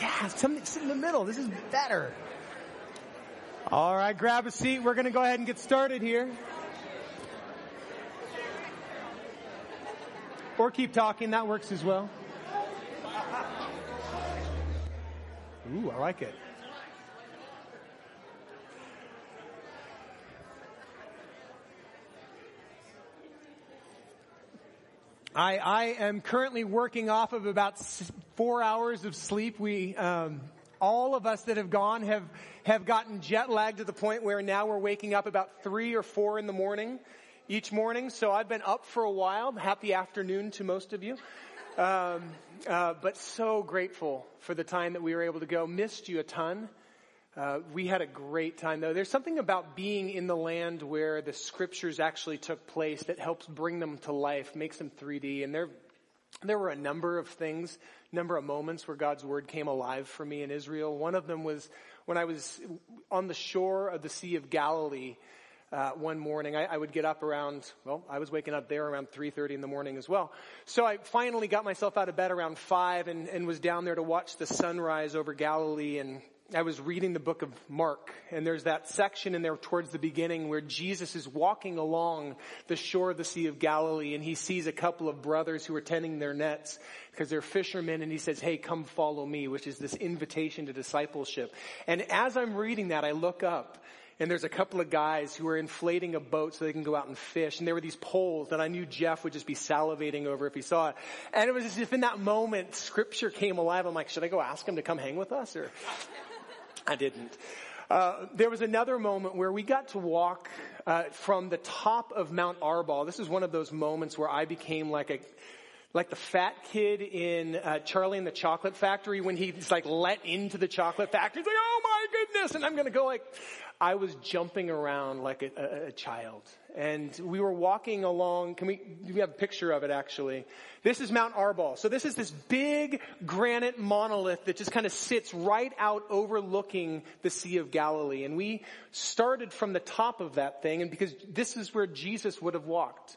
Yeah, something sit in the middle. This is better. All right, grab a seat. We're going to go ahead and get started here. Or keep talking. That works as well. Ooh, I like it. I, I am currently working off of about four hours of sleep. We, um, all of us that have gone have, have gotten jet lagged to the point where now we're waking up about three or four in the morning each morning. So I've been up for a while. Happy afternoon to most of you. Um, uh, but so grateful for the time that we were able to go. Missed you a ton. Uh, we had a great time though. There's something about being in the land where the scriptures actually took place that helps bring them to life, makes them 3D. And there, there were a number of things, number of moments where God's word came alive for me in Israel. One of them was when I was on the shore of the Sea of Galilee. Uh, one morning. I, I, would get up around, well, I was waking up there around 3.30 in the morning as well. So I finally got myself out of bed around 5 and, and was down there to watch the sunrise over Galilee and I was reading the book of Mark and there's that section in there towards the beginning where Jesus is walking along the shore of the Sea of Galilee and he sees a couple of brothers who are tending their nets because they're fishermen and he says, hey, come follow me, which is this invitation to discipleship. And as I'm reading that, I look up and there's a couple of guys who are inflating a boat so they can go out and fish. And there were these poles that I knew Jeff would just be salivating over if he saw it. And it was as if in that moment scripture came alive. I'm like, should I go ask him to come hang with us or? I didn't. Uh, there was another moment where we got to walk uh, from the top of Mount Arbel. This is one of those moments where I became like a like the fat kid in uh, Charlie and the Chocolate Factory when he's like let into the chocolate factory. He's like, oh my goodness! And I'm gonna go like, I was jumping around like a, a, a child. And we were walking along, can we, do we have a picture of it actually. This is Mount Arbel. So this is this big granite monolith that just kind of sits right out overlooking the Sea of Galilee. And we started from the top of that thing and because this is where Jesus would have walked.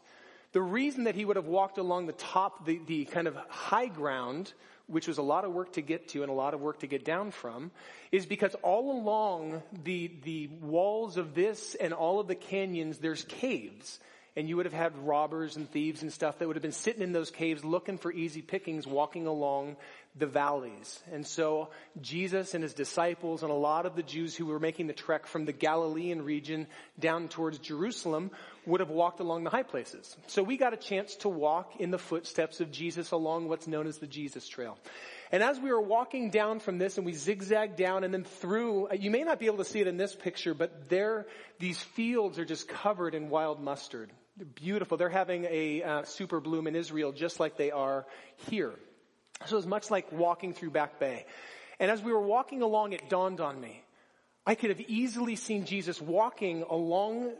The reason that he would have walked along the top, the, the kind of high ground which was a lot of work to get to and a lot of work to get down from, is because all along the, the walls of this and all of the canyons, there's caves. And you would have had robbers and thieves and stuff that would have been sitting in those caves looking for easy pickings walking along the valleys. And so Jesus and his disciples and a lot of the Jews who were making the trek from the Galilean region down towards Jerusalem would have walked along the high places. So we got a chance to walk in the footsteps of Jesus along what's known as the Jesus Trail. And as we were walking down from this and we zigzagged down and then through, you may not be able to see it in this picture, but there, these fields are just covered in wild mustard. They're beautiful. They're having a uh, super bloom in Israel just like they are here. So it was much like walking through Back Bay. And as we were walking along, it dawned on me. I could have easily seen Jesus walking along,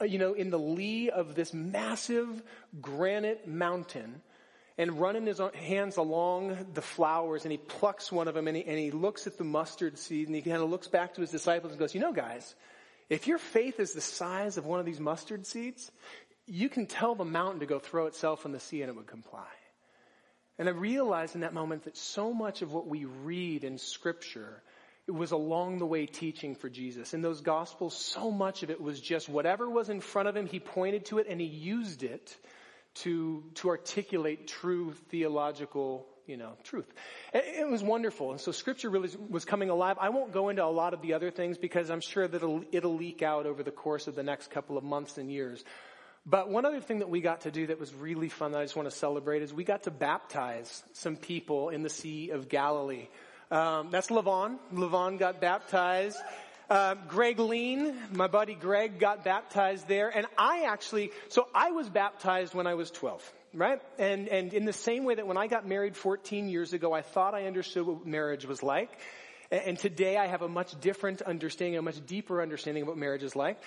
uh, you know, in the lee of this massive granite mountain and running his hands along the flowers and he plucks one of them and he, and he looks at the mustard seed and he kind of looks back to his disciples and goes, you know guys, if your faith is the size of one of these mustard seeds, you can tell the mountain to go throw itself in the sea and it would comply. And I realized in that moment that so much of what we read in scripture it was along the way teaching for Jesus. In those gospels, so much of it was just whatever was in front of him, he pointed to it and he used it to, to articulate true theological, you know, truth. It, was wonderful. And so scripture really was coming alive. I won't go into a lot of the other things because I'm sure that it'll, it'll leak out over the course of the next couple of months and years. But one other thing that we got to do that was really fun that I just want to celebrate is we got to baptize some people in the Sea of Galilee. Um, that's Levon. Levon got baptized. Uh, Greg Lean, my buddy Greg got baptized there. And I actually, so I was baptized when I was 12 right? And, and in the same way that when I got married 14 years ago, I thought I understood what marriage was like. And today I have a much different understanding, a much deeper understanding of what marriage is like.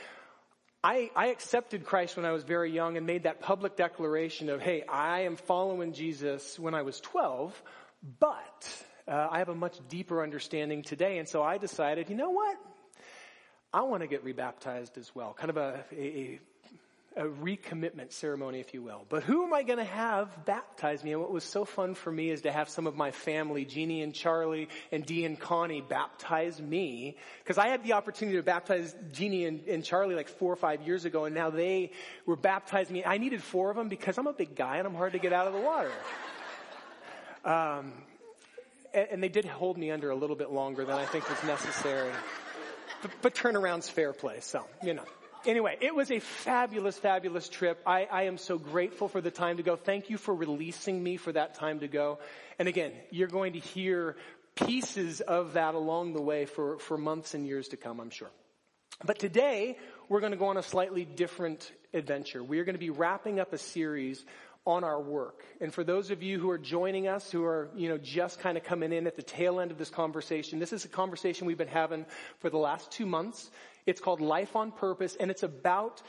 I, I accepted Christ when I was very young and made that public declaration of, hey, I am following Jesus when I was 12, but uh, I have a much deeper understanding today. And so I decided, you know what? I want to get rebaptized as well. Kind of a, a, a recommitment ceremony, if you will. But who am I going to have baptize me? And what was so fun for me is to have some of my family, Jeannie and Charlie and Dee and Connie, baptize me. Because I had the opportunity to baptize Jeannie and, and, Charlie like four or five years ago, and now they were baptizing me. I needed four of them because I'm a big guy and I'm hard to get out of the water. Um, and, and they did hold me under a little bit longer than I think was necessary. But, but turnaround's fair play, so, you know. Anyway, it was a fabulous, fabulous trip. I, I am so grateful for the time to go. Thank you for releasing me for that time to go. And again, you're going to hear pieces of that along the way for, for months and years to come, I'm sure. But today, we're going to go on a slightly different adventure. We are going to be wrapping up a series on our work. And for those of you who are joining us, who are, you know, just kind of coming in at the tail end of this conversation, this is a conversation we've been having for the last two months. It's called Life on Purpose, and it's about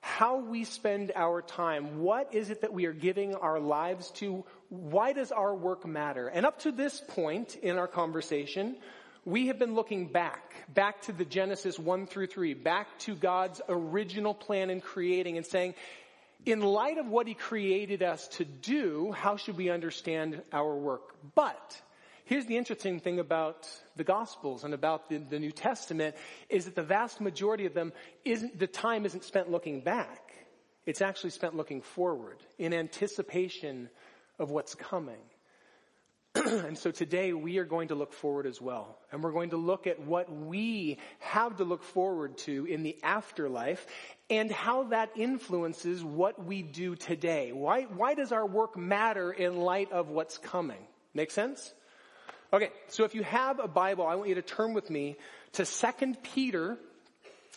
how we spend our time. What is it that we are giving our lives to? Why does our work matter? And up to this point in our conversation, we have been looking back, back to the Genesis 1 through 3, back to God's original plan in creating and saying, in light of what he created us to do, how should we understand our work? But here's the interesting thing about the Gospels and about the, the, New Testament is that the vast majority of them isn't, the time isn't spent looking back. It's actually spent looking forward in anticipation of what's coming. and so today we are going to look forward as well. And we're going to look at what we have to look forward to in the afterlife and how that influences what we do today. Why, why does our work matter in light of what's coming? Make sense? Okay, so if you have a Bible, I want you to turn with me to 2 Peter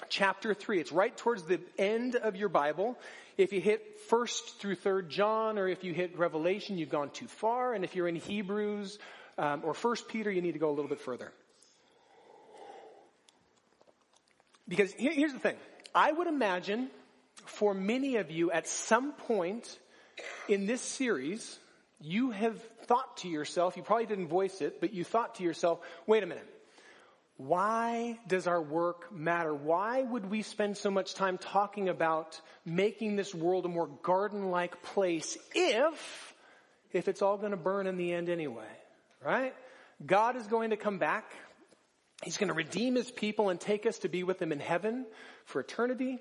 chapter 3. It's right towards the end of your Bible. If you hit 1st through 3rd John, or if you hit Revelation, you've gone too far. And if you're in Hebrews um, or 1st Peter, you need to go a little bit further. Because here, here's the thing. I would imagine for many of you at some point in this series, you have thought to yourself, you probably didn't voice it, but you thought to yourself, wait a minute. Why does our work matter? Why would we spend so much time talking about making this world a more garden-like place if, if it's all going to burn in the end anyway? Right? God is going to come back. He's going to redeem his people and take us to be with him in heaven for eternity.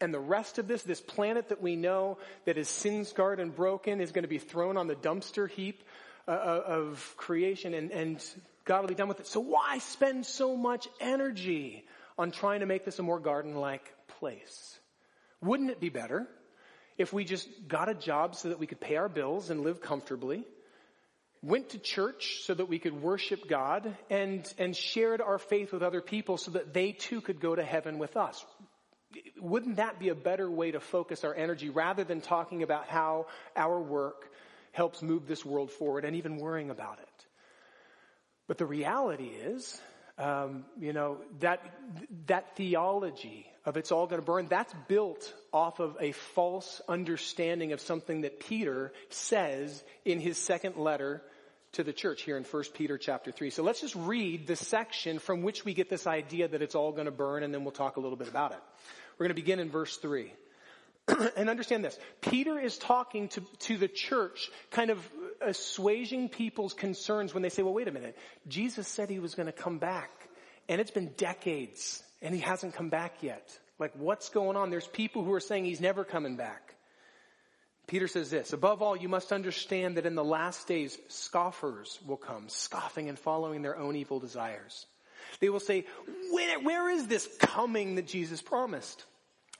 And the rest of this, this planet that we know that is sin scarred and broken is going to be thrown on the dumpster heap uh, uh, of creation and, and God will be done with it. So why spend so much energy on trying to make this a more garden-like place? Wouldn't it be better if we just got a job so that we could pay our bills and live comfortably? Went to church so that we could worship God and, and shared our faith with other people so that they too could go to heaven with us wouldn't that be a better way to focus our energy rather than talking about how our work helps move this world forward and even worrying about it? But the reality is, um, you know, that, that theology of it's all going to burn, that's built off of a false understanding of something that Peter says in his second letter to the church here in 1 Peter chapter 3. So let's just read the section from which we get this idea that it's all going to burn and then we'll talk a little bit about it. We're going to begin in verse 3. and understand this. Peter is talking to, to the church, kind of assuaging people's concerns when they say, well, wait a minute. Jesus said he was going to come back and it's been decades and he hasn't come back yet. Like what's going on? There's people who are saying he's never coming back. Peter says this, above all, you must understand that in the last days, scoffers will come, scoffing and following their own evil desires. They will say, where, where is this coming that Jesus promised?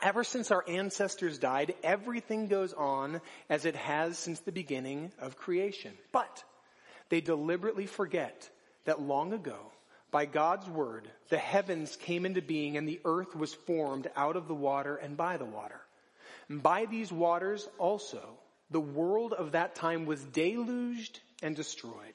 Ever since our ancestors died, everything goes on as it has since the beginning of creation. But they deliberately forget that long ago, by God's word, the heavens came into being and the earth was formed out of the water and by the water. And by these waters also, the world of that time was deluged and destroyed.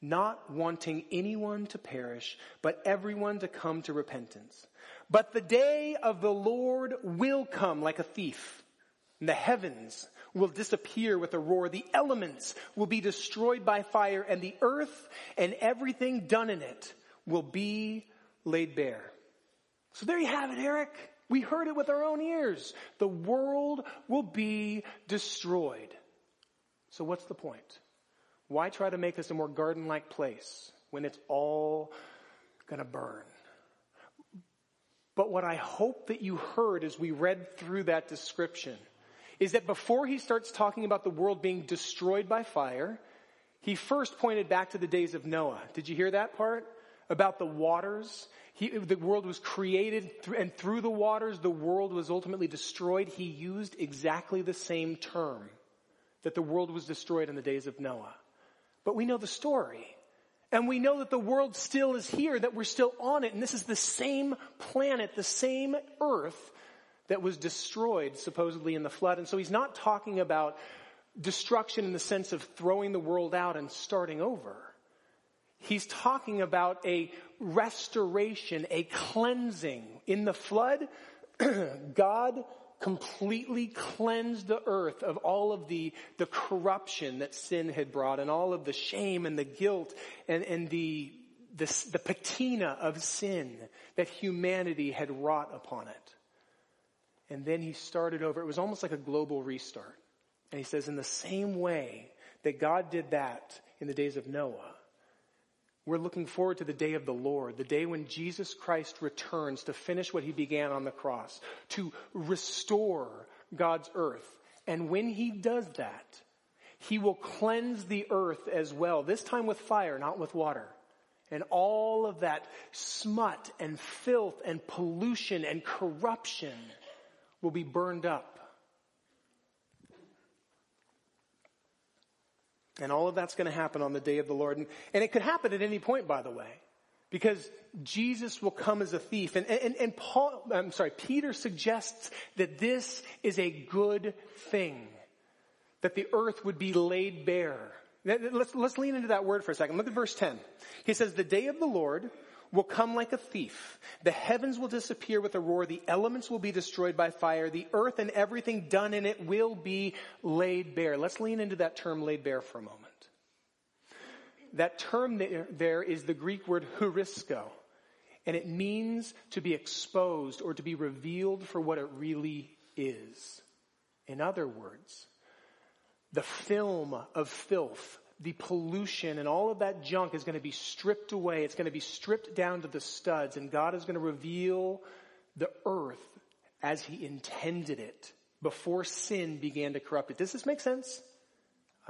not wanting anyone to perish, but everyone to come to repentance. But the day of the Lord will come like a thief. And the heavens will disappear with a roar. The elements will be destroyed by fire and the earth and everything done in it will be laid bare. So there you have it, Eric. We heard it with our own ears. The world will be destroyed. So what's the point? Why try to make this a more garden-like place when it's all gonna burn? But what I hope that you heard as we read through that description is that before he starts talking about the world being destroyed by fire, he first pointed back to the days of Noah. Did you hear that part? About the waters. He, the world was created and through the waters the world was ultimately destroyed. He used exactly the same term that the world was destroyed in the days of Noah. But we know the story. And we know that the world still is here, that we're still on it, and this is the same planet, the same earth that was destroyed supposedly in the flood. And so he's not talking about destruction in the sense of throwing the world out and starting over. He's talking about a restoration, a cleansing. In the flood, God completely cleansed the earth of all of the, the corruption that sin had brought and all of the shame and the guilt and, and the, the, the patina of sin that humanity had wrought upon it. And then he started over. It was almost like a global restart. And he says, in the same way that God did that in the days of Noah, we're looking forward to the day of the Lord, the day when Jesus Christ returns to finish what he began on the cross, to restore God's earth. And when he does that, he will cleanse the earth as well, this time with fire, not with water. And all of that smut and filth and pollution and corruption will be burned up. And all of that's going to happen on the day of the Lord. And, and, it could happen at any point, by the way, because Jesus will come as a thief. And, and, and Paul, I'm sorry, Peter suggests that this is a good thing, that the earth would be laid bare. Let's, let's lean into that word for a second. Look at verse 10. He says, the day of the Lord will come like a thief. The heavens will disappear with a roar. The elements will be destroyed by fire. The earth and everything done in it will be laid bare. Let's lean into that term laid bare for a moment. That term there is the Greek word heurisko, and it means to be exposed or to be revealed for what it really is. In other words, the film of filth the pollution and all of that junk is going to be stripped away. It's going to be stripped down to the studs and God is going to reveal the earth as he intended it before sin began to corrupt it. Does this make sense?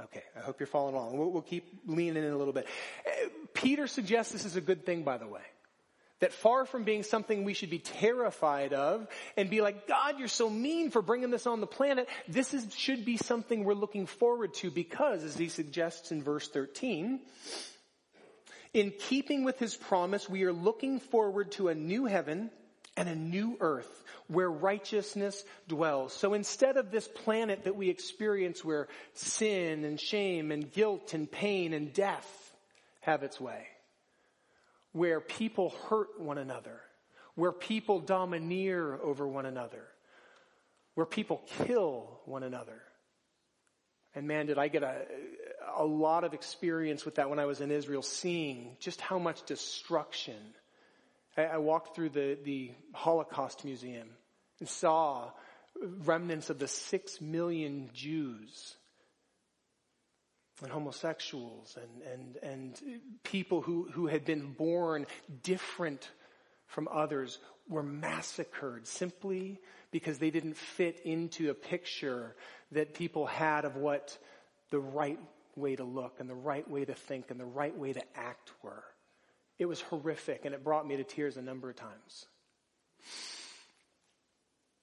Okay, I hope you're following along. We'll, we'll keep leaning in a little bit. Uh, Peter suggests this is a good thing, by the way. That far from being something we should be terrified of and be like, God, you're so mean for bringing this on the planet. This is, should be something we're looking forward to because, as he suggests in verse 13, in keeping with his promise, we are looking forward to a new heaven and a new earth where righteousness dwells. So instead of this planet that we experience where sin and shame and guilt and pain and death have its way, where people hurt one another, where people domineer over one another, where people kill one another. And man, did I get a, a lot of experience with that when I was in Israel, seeing just how much destruction. I, I walked through the, the Holocaust Museum and saw remnants of the six million Jews and homosexuals and, and, and people who, who had been born different from others were massacred simply because they didn't fit into a picture that people had of what the right way to look and the right way to think and the right way to act were. It was horrific and it brought me to tears a number of times.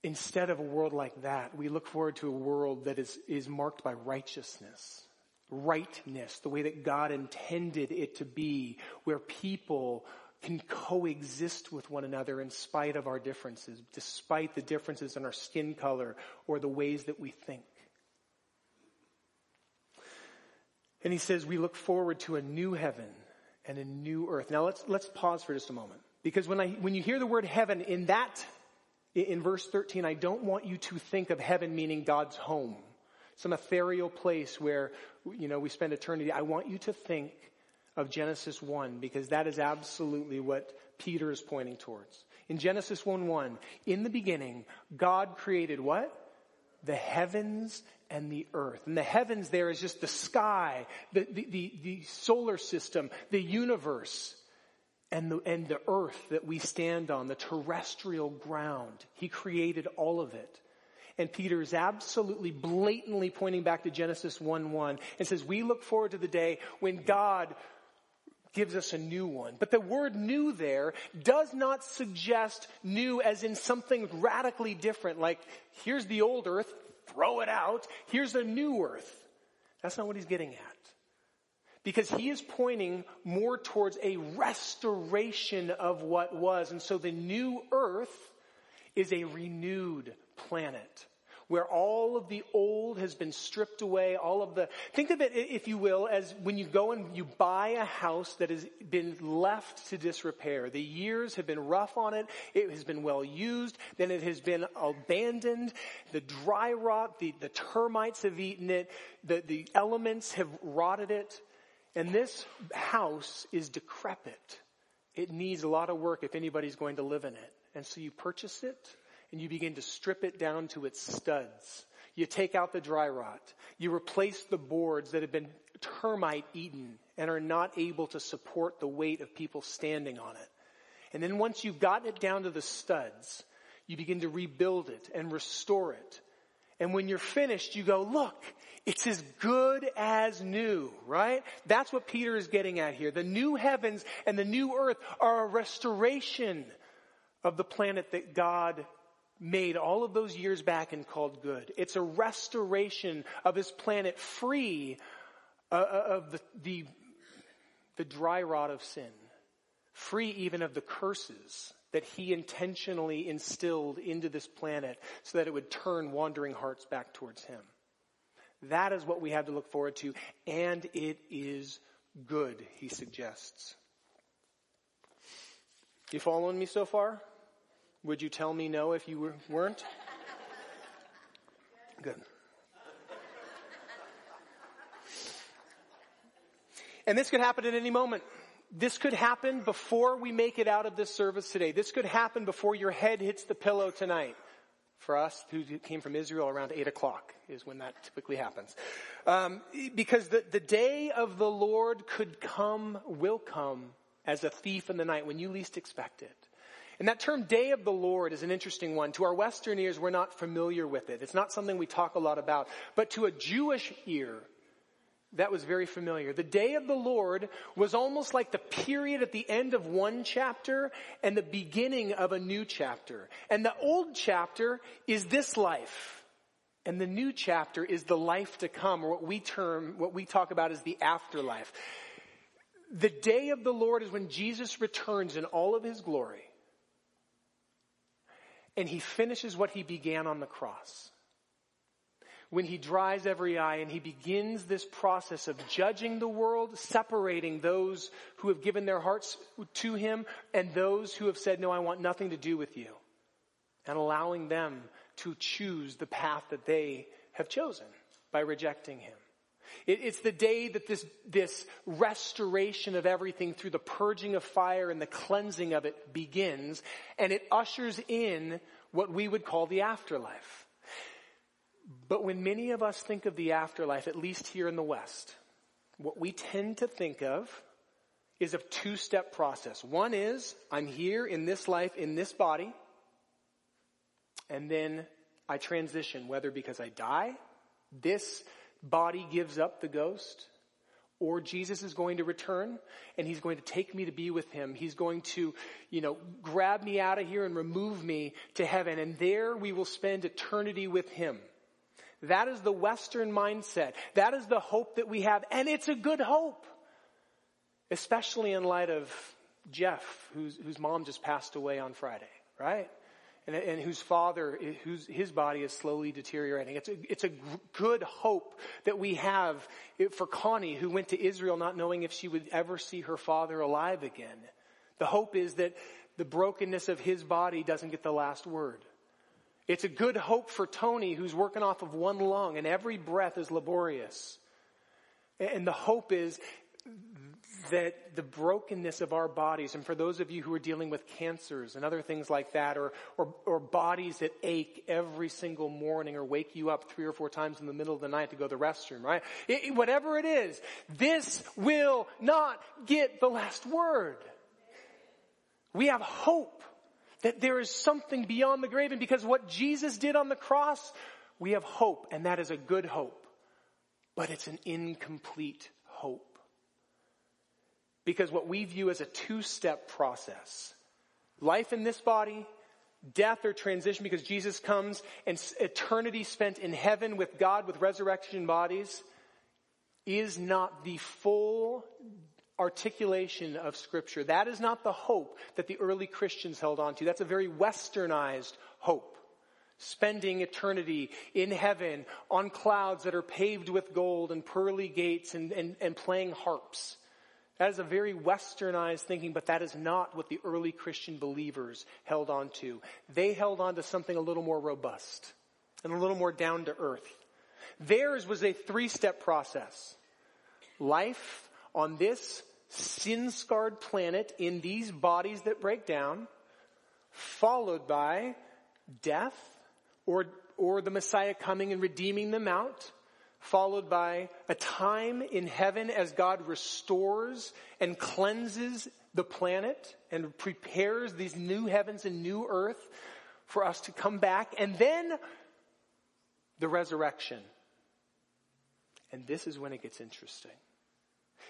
Instead of a world like that, we look forward to a world that is, is marked by righteousness rightness, the way that God intended it to be, where people can coexist with one another in spite of our differences, despite the differences in our skin color or the ways that we think. And he says, we look forward to a new heaven and a new earth. Now let's, let's pause for just a moment. Because when I, when you hear the word heaven in that, in verse 13, I don't want you to think of heaven meaning God's home. Some ethereal place where, you know, we spend eternity. I want you to think of Genesis 1 because that is absolutely what Peter is pointing towards. In Genesis 1 1, in the beginning, God created what? The heavens and the earth. And the heavens there is just the sky, the, the, the, the solar system, the universe, and the, and the earth that we stand on, the terrestrial ground. He created all of it. And Peter is absolutely blatantly pointing back to Genesis 1-1 and says, we look forward to the day when God gives us a new one. But the word new there does not suggest new as in something radically different, like here's the old earth, throw it out, here's a new earth. That's not what he's getting at. Because he is pointing more towards a restoration of what was. And so the new earth is a renewed planet where all of the old has been stripped away, all of the, think of it, if you will, as when you go and you buy a house that has been left to disrepair. The years have been rough on it, it has been well used, then it has been abandoned, the dry rot, the, the termites have eaten it, the, the elements have rotted it, and this house is decrepit. It needs a lot of work if anybody's going to live in it. And so you purchase it, and you begin to strip it down to its studs. You take out the dry rot. You replace the boards that have been termite eaten and are not able to support the weight of people standing on it. And then once you've gotten it down to the studs, you begin to rebuild it and restore it. And when you're finished, you go, look, it's as good as new, right? That's what Peter is getting at here. The new heavens and the new earth are a restoration of the planet that God made all of those years back and called good. It's a restoration of his planet free uh, uh, of the, the, the dry rot of sin, free even of the curses that he intentionally instilled into this planet so that it would turn wandering hearts back towards him. That is what we have to look forward to, and it is good, he suggests. You following me so far? Would you tell me no if you weren't? Good. And this could happen at any moment. This could happen before we make it out of this service today. This could happen before your head hits the pillow tonight. For us who came from Israel around 8 o'clock is when that typically happens. Um, because the, the day of the Lord could come, will come as a thief in the night when you least expect it. And that term day of the Lord is an interesting one. To our Western ears, we're not familiar with it. It's not something we talk a lot about. But to a Jewish ear, that was very familiar. The day of the Lord was almost like the period at the end of one chapter and the beginning of a new chapter. And the old chapter is this life. And the new chapter is the life to come, or what we term, what we talk about as the afterlife. The day of the Lord is when Jesus returns in all of his glory and he finishes what he began on the cross. When he dries every eye and he begins this process of judging the world, separating those who have given their hearts to him and those who have said, no, I want nothing to do with you. And allowing them to choose the path that they have chosen by rejecting him. It, it's the day that this, this restoration of everything through the purging of fire and the cleansing of it begins, and it ushers in what we would call the afterlife. But when many of us think of the afterlife, at least here in the West, what we tend to think of is a two-step process. One is, I'm here in this life, in this body, and then I transition, whether because I die, this body gives up the ghost, or Jesus is going to return and he's going to take me to be with him. He's going to, you know, grab me out of here and remove me to heaven and there we will spend eternity with him. That is the Western mindset. That is the hope that we have and it's a good hope. Especially in light of Jeff, whose, whose mom just passed away on Friday, right? And, and whose father, whose, his body is slowly deteriorating. It's a, it's a good hope that we have for Connie who went to Israel not knowing if she would ever see her father alive again. The hope is that the brokenness of his body doesn't get the last word. It's a good hope for Tony who's working off of one lung and every breath is laborious. And the hope is that the brokenness of our bodies, and for those of you who are dealing with cancers and other things like that, or, or, or, bodies that ache every single morning or wake you up three or four times in the middle of the night to go to the restroom, right? It, whatever it is, this will not get the last word. We have hope that there is something beyond the grave, and because what Jesus did on the cross, we have hope, and that is a good hope. But it's an incomplete. Because what we view as a two-step process, life in this body, death or transition because Jesus comes and eternity spent in heaven with God with resurrection bodies is not the full articulation of scripture. That is not the hope that the early Christians held on to. That's a very westernized hope. Spending eternity in heaven on clouds that are paved with gold and pearly gates and, and, and playing harps. That is a very westernized thinking, but that is not what the early Christian believers held on to. They held on to something a little more robust and a little more down to earth. Theirs was a three-step process. Life on this sin-scarred planet in these bodies that break down, followed by death or, or the Messiah coming and redeeming them out, followed by a time in heaven as God restores and cleanses the planet and prepares these new heavens and new earth for us to come back. And then the resurrection. And this is when it gets interesting.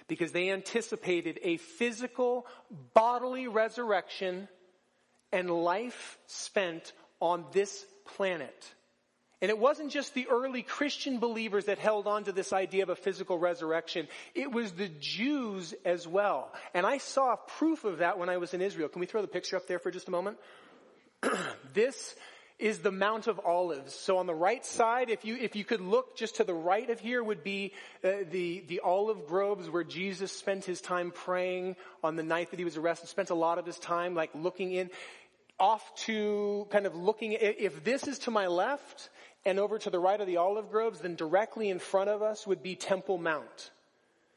Because they anticipated a physical, bodily resurrection and life spent on this planet and it wasn't just the early Christian believers that held on to this idea of a physical resurrection. It was the Jews as well. And I saw proof of that when I was in Israel. Can we throw the picture up there for just a moment? this is the Mount of Olives. So on the right side, if you, if you could look just to the right of here would be uh, the, the olive groves where Jesus spent his time praying on the night that he was arrested, spent a lot of his time like looking in, off to kind of looking, if this is to my left, and over to the right of the olive groves, then directly in front of us would be Temple Mount.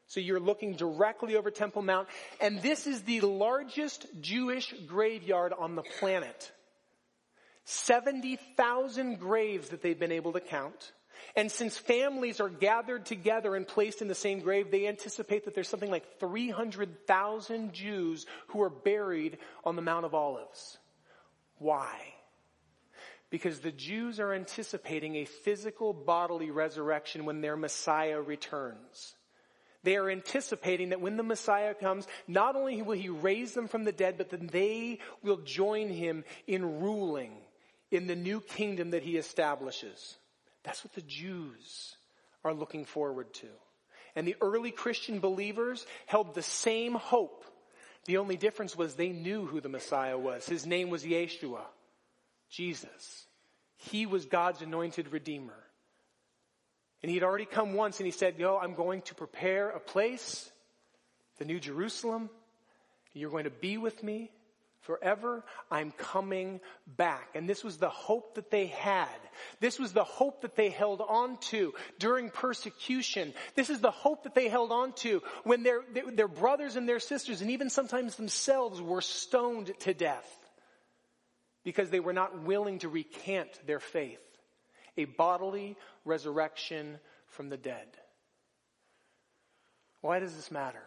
So you're looking directly over Temple Mount, and this is the largest Jewish graveyard on the planet. 70,000 graves that they've been able to count. And since families are gathered together and placed in the same grave, they anticipate that there's something like 300,000 Jews who are buried on the Mount of Olives. Why? Because the Jews are anticipating a physical bodily resurrection when their Messiah returns. They are anticipating that when the Messiah comes, not only will he raise them from the dead, but then they will join him in ruling in the new kingdom that he establishes. That's what the Jews are looking forward to. And the early Christian believers held the same hope. The only difference was they knew who the Messiah was. His name was Yeshua. Jesus. He was God's anointed redeemer. And he had already come once and he said, yo, I'm going to prepare a place, the New Jerusalem. You're going to be with me forever. I'm coming back. And this was the hope that they had. This was the hope that they held on to during persecution. This is the hope that they held on to when their, their brothers and their sisters and even sometimes themselves were stoned to death because they were not willing to recant their faith. A bodily resurrection from the dead. Why does this matter?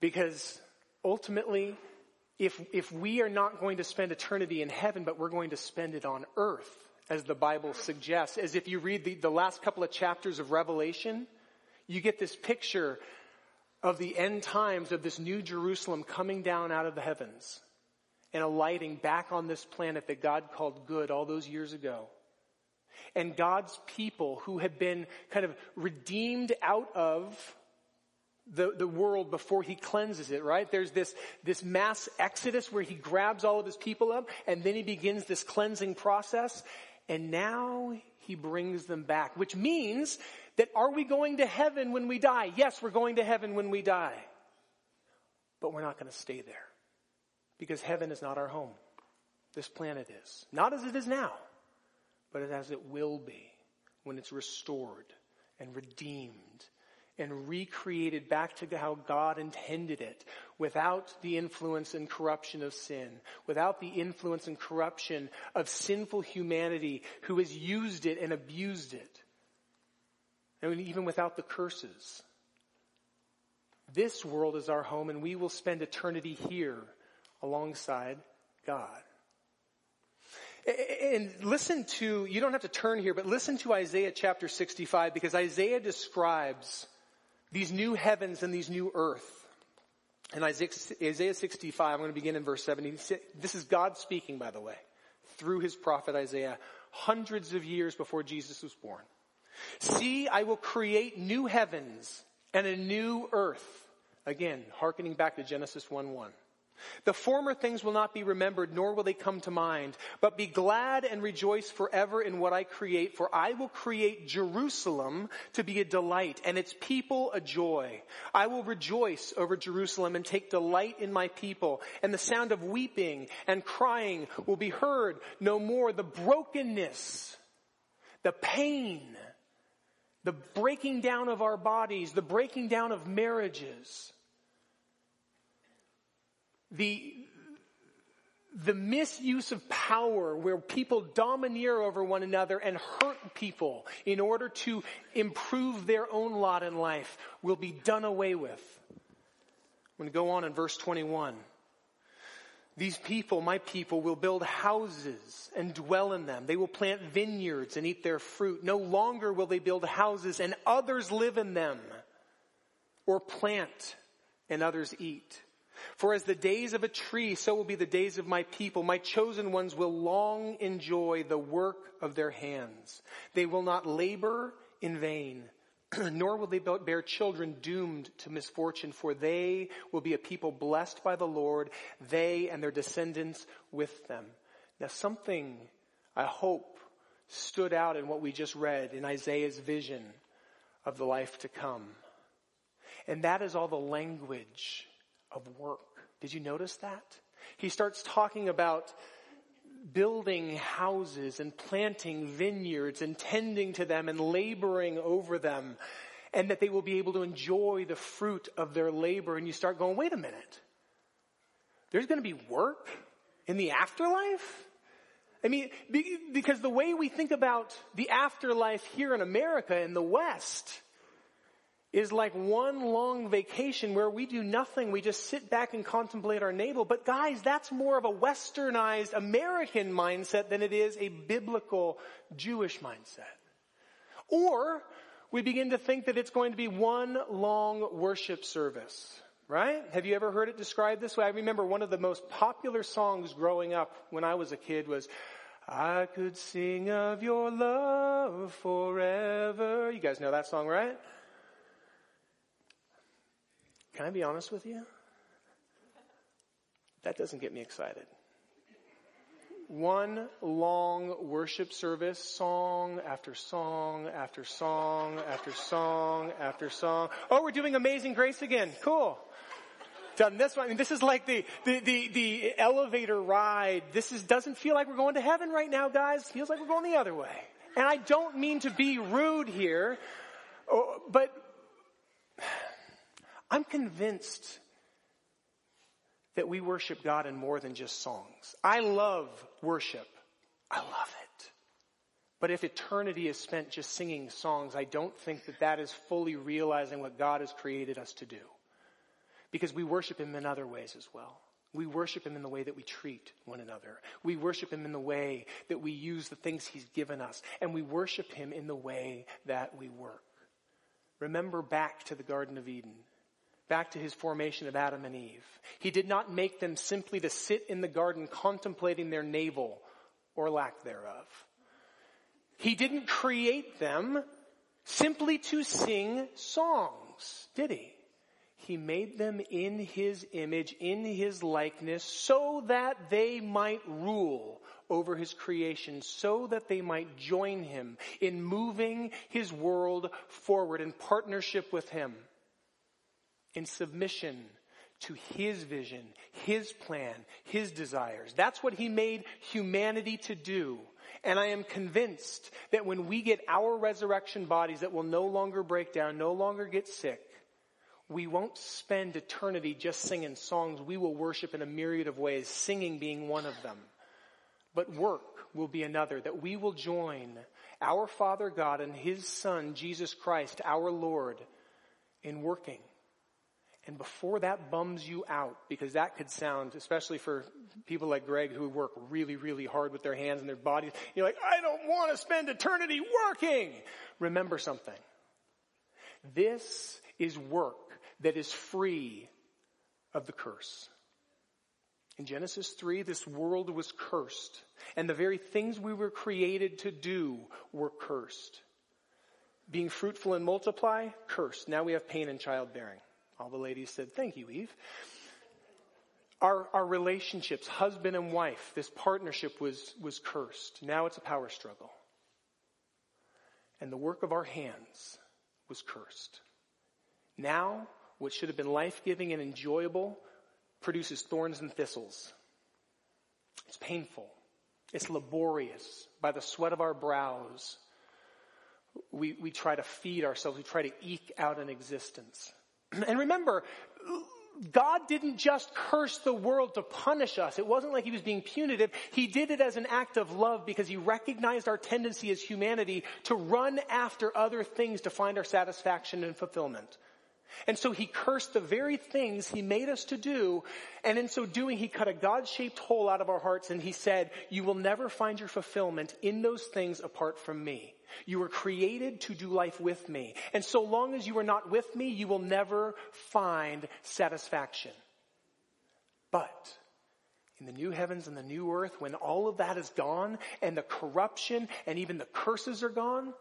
Because ultimately, if, if we are not going to spend eternity in heaven, but we're going to spend it on earth, as the Bible suggests, as if you read the, the last couple of chapters of Revelation, you get this picture of the end times of this new Jerusalem coming down out of the heavens and alighting back on this planet that God called good all those years ago. And God's people who had been kind of redeemed out of the, the world before he cleanses it, right? There's this, this mass exodus where he grabs all of his people up and then he begins this cleansing process. And now he brings them back, which means that are we going to heaven when we die? Yes, we're going to heaven when we die. But we're not going to stay there because heaven is not our home. This planet is. Not as it is now, but as it will be when it's restored and redeemed and recreated back to how God intended it without the influence and corruption of sin, without the influence and corruption of sinful humanity who has used it and abused it. And even without the curses. This world is our home and we will spend eternity here alongside God. And listen to, you don't have to turn here, but listen to Isaiah chapter 65 because Isaiah describes these new heavens and these new earth. In Isaiah 65, I'm going to begin in verse 7. This is God speaking, by the way, through his prophet Isaiah, hundreds of years before Jesus was born. See, I will create new heavens and a new earth. Again, hearkening back to Genesis 1 1. The former things will not be remembered, nor will they come to mind, but be glad and rejoice forever in what I create, for I will create Jerusalem to be a delight and its people a joy. I will rejoice over Jerusalem and take delight in my people, and the sound of weeping and crying will be heard no more. The brokenness, the pain, the breaking down of our bodies, the breaking down of marriages, the, the misuse of power where people domineer over one another and hurt people in order to improve their own lot in life will be done away with. I'm going to go on in verse 21. These people, my people, will build houses and dwell in them. They will plant vineyards and eat their fruit. No longer will they build houses and others live in them or plant and others eat. For as the days of a tree, so will be the days of my people. My chosen ones will long enjoy the work of their hands. They will not labor in vain, nor will they bear children doomed to misfortune, for they will be a people blessed by the Lord, they and their descendants with them. Now something, I hope, stood out in what we just read in Isaiah's vision of the life to come. And that is all the language of work. Did you notice that? He starts talking about building houses and planting vineyards and tending to them and laboring over them and that they will be able to enjoy the fruit of their labor. And you start going, wait a minute. There's going to be work in the afterlife? I mean, because the way we think about the afterlife here in America in the West is like one long vacation where we do nothing. We just sit back and contemplate our navel. But guys, that's more of a westernized American mindset than it is a biblical Jewish mindset. Or we begin to think that it's going to be one long worship service. Right? Have you ever heard it described this way? I remember one of the most popular songs growing up when I was a kid was, I could sing of your love forever. You guys know that song, right? Can I be honest with you? That doesn't get me excited. One long worship service, song after song after song after song after song. Oh, we're doing Amazing Grace again. Cool. Done this one. I mean, this is like the, the, the, the elevator ride. This is, doesn't feel like we're going to heaven right now, guys. Feels like we're going the other way. And I don't mean to be rude here, oh, but I'm convinced that we worship God in more than just songs. I love worship. I love it. But if eternity is spent just singing songs, I don't think that that is fully realizing what God has created us to do. Because we worship Him in other ways as well. We worship Him in the way that we treat one another. We worship Him in the way that we use the things He's given us. And we worship Him in the way that we work. Remember back to the Garden of Eden back to his formation of Adam and Eve. He did not make them simply to sit in the garden contemplating their navel or lack thereof. He didn't create them simply to sing songs, did he? He made them in His image, in His likeness, so that they might rule over His creation, so that they might join Him in moving His world forward in partnership with Him, in submission to His vision, His plan, His desires. That's what He made humanity to do. And I am convinced that when we get our resurrection bodies that will no longer break down, no longer get sick, we won't spend eternity just singing songs. We will worship in a myriad of ways, singing being one of them. But work will be another, that we will join our Father God and His Son, Jesus Christ, our Lord, in working. And before that bums you out, because that could sound, especially for people like Greg who work really, really hard with their hands and their bodies, you're like, I don't want to spend eternity working. Remember something. This is work that is free of the curse. In Genesis 3, this world was cursed, and the very things we were created to do were cursed. Being fruitful and multiply, cursed. Now we have pain in childbearing. All the ladies said, thank you, Eve. Our, our relationships, husband and wife, this partnership was, was cursed. Now it's a power struggle. And the work of our hands was cursed. Now what should have been life-giving and enjoyable produces thorns and thistles. It's painful. It's laborious. By the sweat of our brows, we, we try to feed ourselves. We try to eke out an existence. And remember, God didn't just curse the world to punish us. It wasn't like he was being punitive. He did it as an act of love because he recognized our tendency as humanity to run after other things to find our satisfaction and fulfillment. And so he cursed the very things he made us to do. And in so doing, he cut a God-shaped hole out of our hearts and he said, you will never find your fulfillment in those things apart from me. You were created to do life with me. And so long as you are not with me, you will never find satisfaction. But in the new heavens and the new earth, when all of that is gone and the corruption and even the curses are gone,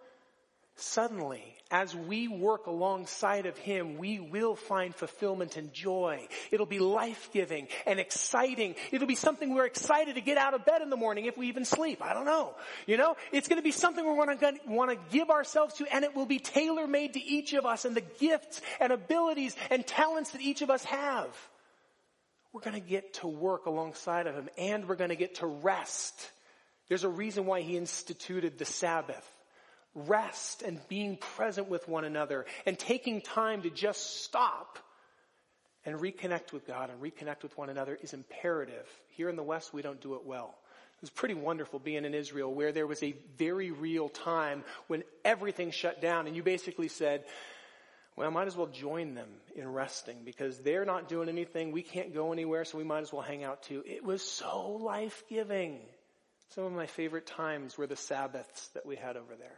Suddenly, as we work alongside of Him, we will find fulfillment and joy. It'll be life-giving and exciting. It'll be something we're excited to get out of bed in the morning if we even sleep. I don't know. You know, it's to be something we're want to give ourselves to and it will be tailor-made to each of us and the gifts and abilities and talents that each of us have. We're to get to work alongside of Him and we're to get to rest. There's a reason why He instituted the Sabbath rest and being present with one another and taking time to just stop and reconnect with God and reconnect with one another is imperative. Here in the West, we don't do it well. It was pretty wonderful being in Israel where there was a very real time when everything shut down and you basically said, well, I might as well join them in resting because they're not doing anything. We can't go anywhere, so we might as well hang out too. It was so life-giving. Some of my favorite times were the Sabbaths that we had over there.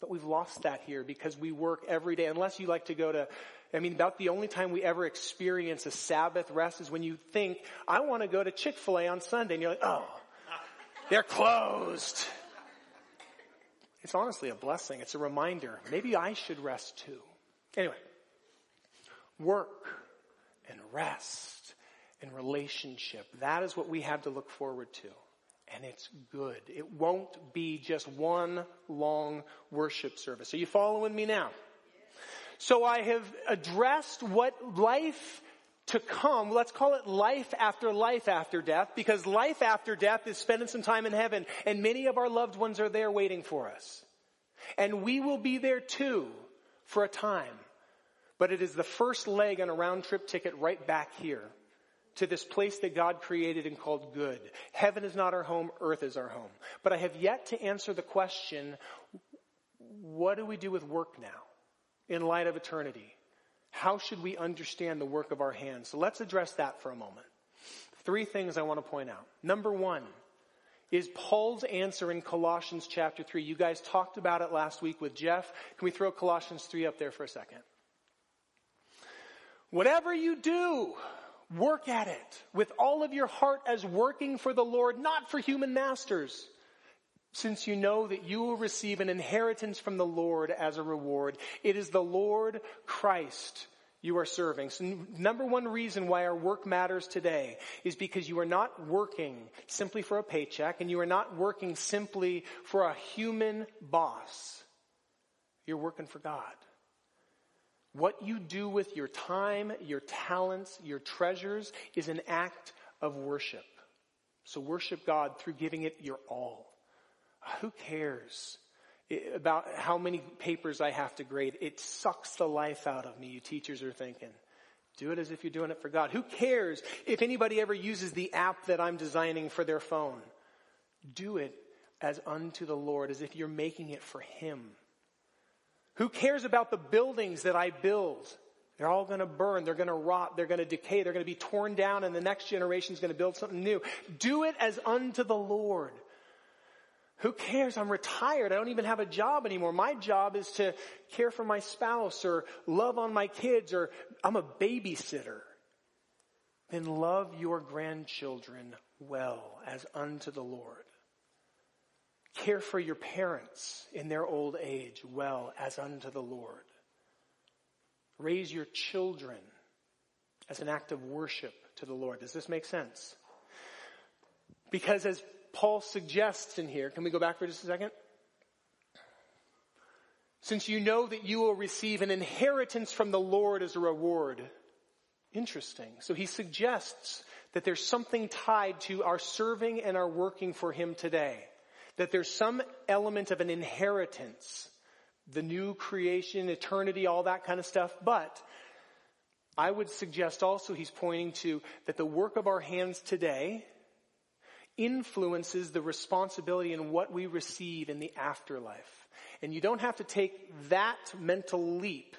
But we've lost that here because we work every day. Unless you like to go to, I mean, about the only time we ever experience a Sabbath rest is when you think, I want to go to Chick-fil-A on Sunday. And you're like, oh, they're closed. It's honestly a blessing. It's a reminder. Maybe I should rest too. Anyway, work and rest and relationship. That is what we have to look forward to and it's good. It won't be just one long worship service. Are you following me now? So I have addressed what life to come, let's call it life after life after death, because life after death is spending some time in heaven, and many of our loved ones are there waiting for us. And we will be there too for a time. But it is the first leg on a round trip ticket right back here to this place that God created and called good. Heaven is not our home, earth is our home. But I have yet to answer the question, what do we do with work now in light of eternity? How should we understand the work of our hands? So let's address that for a moment. Three things I want to point out. Number one is Paul's answer in Colossians chapter 3. You guys talked about it last week with Jeff. Can we throw Colossians 3 up there for a second? Whatever you do, Work at it with all of your heart as working for the Lord, not for human masters. Since you know that you will receive an inheritance from the Lord as a reward. It is the Lord Christ you are serving. So number one reason why our work matters today is because you are not working simply for a paycheck and you are not working simply for a human boss. You're working for God. What you do with your time, your talents, your treasures is an act of worship. So worship God through giving it your all. Who cares about how many papers I have to grade? It sucks the life out of me, you teachers are thinking. Do it as if you're doing it for God. Who cares if anybody ever uses the app that I'm designing for their phone? Do it as unto the Lord, as if you're making it for Him. Who cares about the buildings that I build? They're all going to burn. They're going to rot. They're going to decay. They're going to be torn down and the next generation is going to build something new. Do it as unto the Lord. Who cares? I'm retired. I don't even have a job anymore. My job is to care for my spouse or love on my kids or I'm a babysitter. Then love your grandchildren well as unto the Lord. Care for your parents in their old age well as unto the Lord. Raise your children as an act of worship to the Lord. Does this make sense? Because as Paul suggests in here, can we go back for just a second? Since you know that you will receive an inheritance from the Lord as a reward. Interesting. So he suggests that there's something tied to our serving and our working for him today. That there's some element of an inheritance the new creation, eternity, all that kind of stuff. But I would suggest also he's pointing to that the work of our hands today influences the responsibility in what we receive in the afterlife. And you don't have to take that mental leap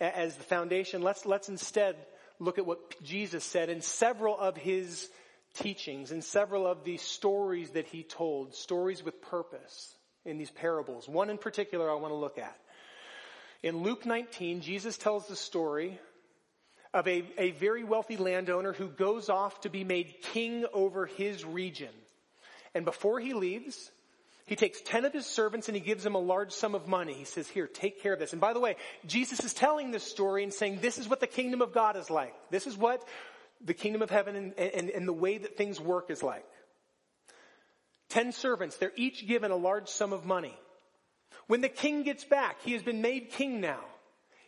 as the foundation. Let's, let's instead look at what Jesus said in several of his teachings and several of the stories that he told, stories with purpose in these parables. One in particular I want to look at. In Luke 19, Jesus tells the story of a, a very wealthy landowner who goes off to be made king over his region. And before he leaves, he takes 10 of his servants and he gives them a large sum of money. He says, here, take care of this. And by the way, Jesus is telling this story and saying, this is what the kingdom of God is like. This is what the kingdom of heaven and, and, and the way that things work is like. Ten servants, they're each given a large sum of money. When the king gets back, he has been made king now.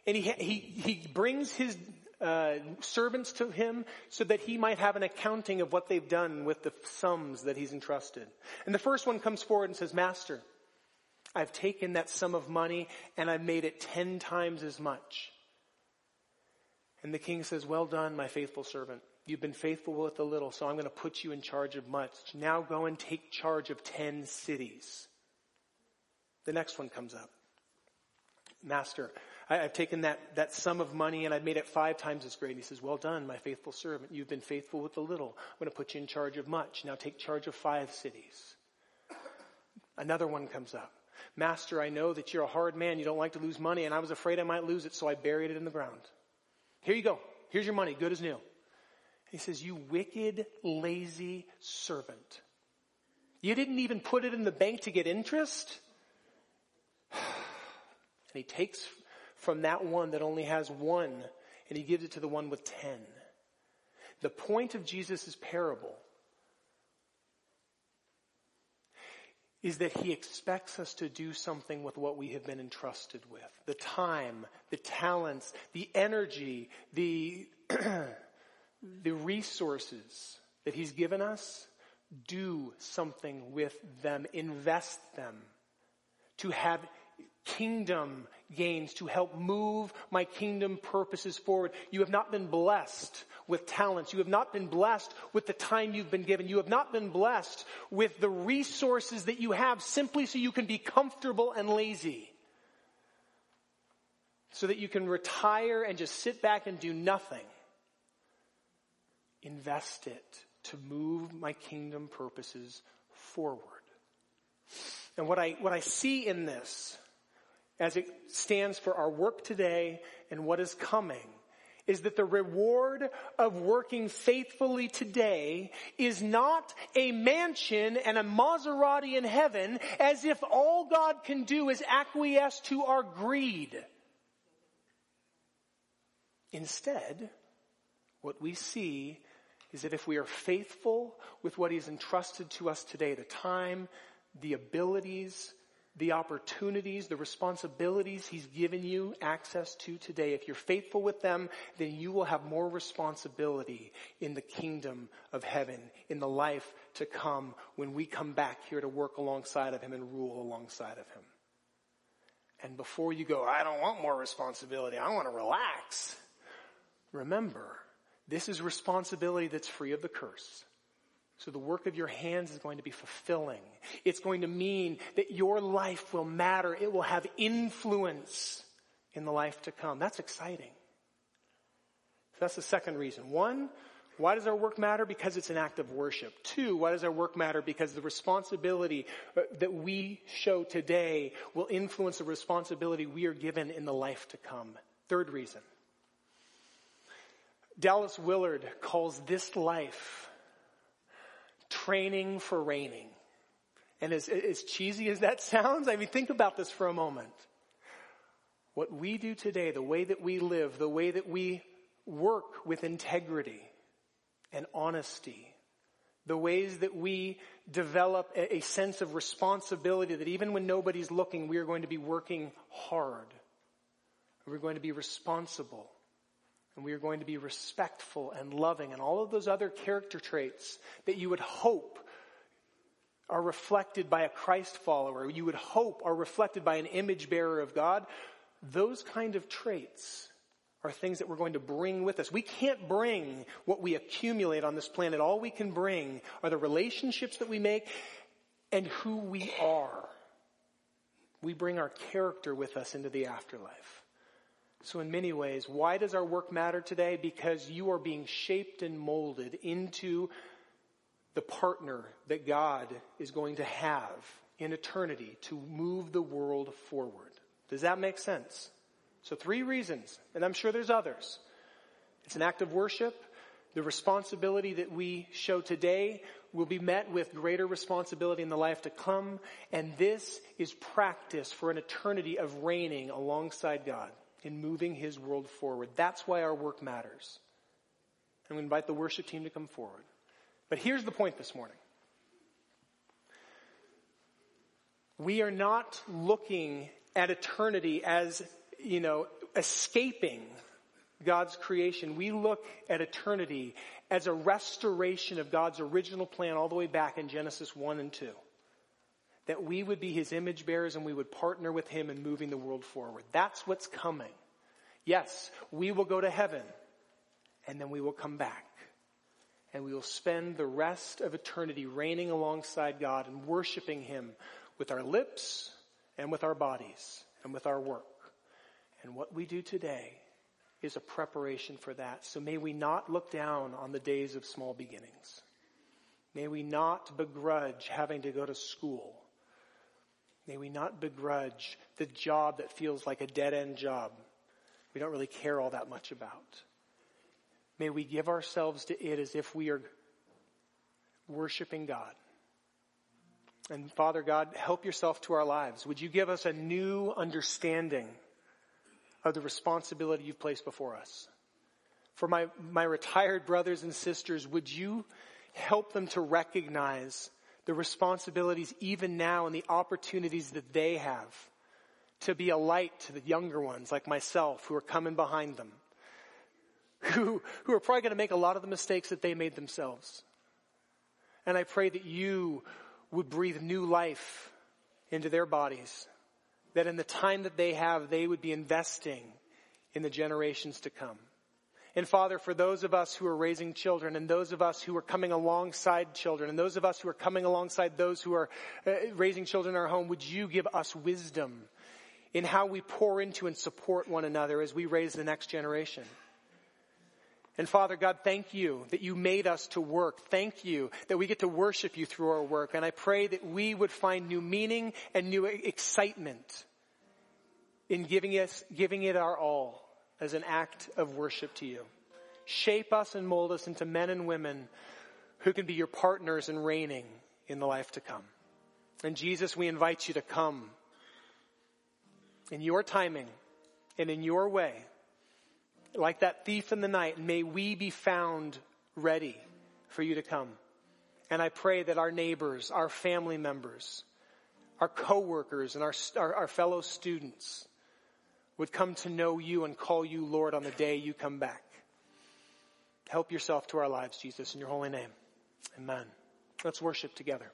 And he, he, he brings his uh, servants to him so that he might have an accounting of what they've done with the sums that he's entrusted. And the first one comes forward and says, Master, I've taken that sum of money and I've made it ten times as much. And the king says, well done, my faithful servant. You've been faithful with the little, so I'm going to put you in charge of much. Now go and take charge of ten cities. The next one comes up. Master, I, have taken that, that sum of money and I've made it five times as great. And he says, well done, my faithful servant. You've been faithful with the little. I'm going to put you in charge of much. Now take charge of five cities. Another one comes up. Master, I know that you're a hard man. You don't like to lose money and I was afraid I might lose it, so I buried it in the ground. Here you go. Here's your money, good as new. He says, you wicked, lazy servant. You didn't even put it in the bank to get interest? and he takes from that one that only has one and he gives it to the one with ten. The point of Jesus' parable is that he expects us to do something with what we have been entrusted with. The time, the talents, the energy, the the resources that He's given us, do something with them, invest them to have kingdom gains, to help move my kingdom purposes forward. You have not been blessed with talents. You have not been blessed with the time you've been given. You have not been blessed with the resources that you have simply so you can be comfortable and lazy. So that you can retire and just sit back and do nothing invest it to move my kingdom purposes forward. And what I, what I see in this, as it stands for our work today and what is coming, is that the reward of working faithfully today is not a mansion and a Maserati in heaven as if all God can do is acquiesce to our greed. Instead, what we see is that if we are faithful with what he's entrusted to us today, the time, the abilities, the opportunities, the responsibilities he's given you access to today, if you're faithful with them, then you will have more responsibility in the kingdom of heaven, in the life to come when we come back here to work alongside of him and rule alongside of him. And before you go, I don't want more responsibility, I want to relax. Remember, this is responsibility that's free of the curse. So the work of your hands is going to be fulfilling. It's going to mean that your life will matter. It will have influence in the life to come. That's exciting. So that's the second reason. One, why does our work matter? Because it's an act of worship. Two, why does our work matter? Because the responsibility uh, that we show today will influence the responsibility we are given in the life to come. Third reason. Dallas Willard calls this life training for reigning. And as, as cheesy as that sounds, I mean, think about this for a moment. What we do today, the way that we live, the way that we work with integrity and honesty, the ways that we develop a, a sense of responsibility that even when nobody's looking, we are going to be working hard. We're going to be responsible and we are going to be respectful and loving and all of those other character traits that you would hope are reflected by a Christ follower, you would hope are reflected by an image bearer of God, those kind of traits are things that we're going to bring with us. We can't bring what we accumulate on this planet. All we can bring are the relationships that we make and who we are. We bring our character with us into the afterlife. So in many ways, why does our work matter today? Because you are being shaped and molded into the partner that God is going to have in eternity to move the world forward. Does that make sense? So three reasons, and I'm sure there's others. It's an act of worship. The responsibility that we show today will be met with greater responsibility in the life to come. And this is practice for an eternity of reigning alongside God in moving his world forward. That's why our work matters. And we invite the worship team to come forward. But here's the point this morning. We are not looking at eternity as, you know, escaping God's creation. We look at eternity as a restoration of God's original plan all the way back in Genesis 1 and 2 that we would be his image bearers and we would partner with him in moving the world forward. That's what's coming. Yes, we will go to heaven and then we will come back and we will spend the rest of eternity reigning alongside God and worshiping him with our lips and with our bodies and with our work. And what we do today is a preparation for that. So may we not look down on the days of small beginnings. May we not begrudge having to go to school May we not begrudge the job that feels like a dead end job we don't really care all that much about. May we give ourselves to it as if we are worshiping God. And Father God, help yourself to our lives. Would you give us a new understanding of the responsibility you've placed before us? For my, my retired brothers and sisters, would you help them to recognize the responsibilities even now and the opportunities that they have to be a light to the younger ones like myself who are coming behind them, who, who are probably going to make a lot of the mistakes that they made themselves. And I pray that you would breathe new life into their bodies, that in the time that they have, they would be investing in the generations to come. And Father, for those of us who are raising children and those of us who are coming alongside children and those of us who are coming alongside those who are uh, raising children in our home, would you give us wisdom in how we pour into and support one another as we raise the next generation? And Father God, thank you that you made us to work. Thank you that we get to worship you through our work. And I pray that we would find new meaning and new excitement in giving us, giving it our all as an act of worship to you. Shape us and mold us into men and women who can be your partners in reigning in the life to come. And Jesus, we invite you to come in your timing and in your way like that thief in the night, may we be found ready for you to come. And I pray that our neighbors, our family members, our coworkers, and our, our, our fellow students would come to know you and call you Lord on the day you come back. Help yourself to our lives, Jesus, in your holy name. Amen. Let's worship together.